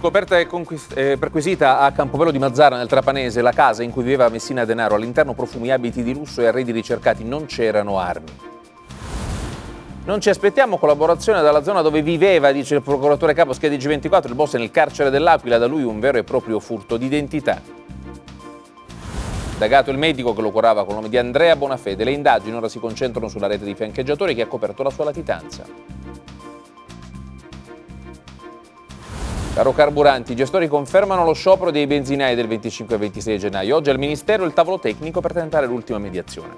Scoperta e eh, perquisita a Campobello di Mazzara, nel Trapanese, la casa in cui viveva Messina Denaro. All'interno profumi, abiti di lusso e arredi ricercati. Non c'erano armi. Non ci aspettiamo collaborazione dalla zona dove viveva, dice il procuratore capo Schedi G24. Il boss è nel carcere dell'Aquila, da lui un vero e proprio furto d'identità. Dagato il medico che lo curava con il nome di Andrea Bonafede. Le indagini ora si concentrano sulla rete di fiancheggiatori che ha coperto la sua latitanza. Carburanti, i gestori confermano lo sciopero dei benzinai del 25 e 26 gennaio. Oggi al Ministero il tavolo tecnico per tentare l'ultima mediazione.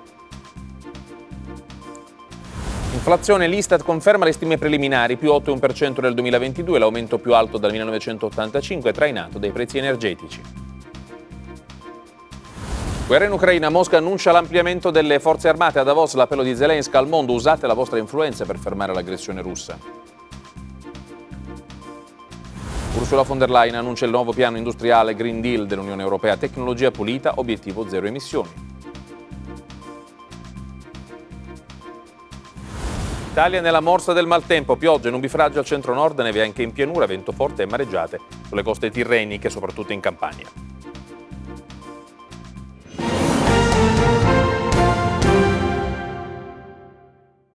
Inflazione, l'Istat conferma le stime preliminari, più 8,1% nel 2022, l'aumento più alto dal 1985, trainato dai prezzi energetici. Guerra in Ucraina, Mosca annuncia l'ampliamento delle forze armate a Davos, l'appello di Zelensky al mondo, usate la vostra influenza per fermare l'aggressione russa. Ursula von der Leyen annuncia il nuovo piano industriale Green Deal dell'Unione Europea, tecnologia pulita, obiettivo zero emissioni. Italia nella morsa del maltempo, piogge, nubifragio al centro-nord, neve anche in pianura, vento forte e mareggiate sulle coste tirreniche, soprattutto in Campania.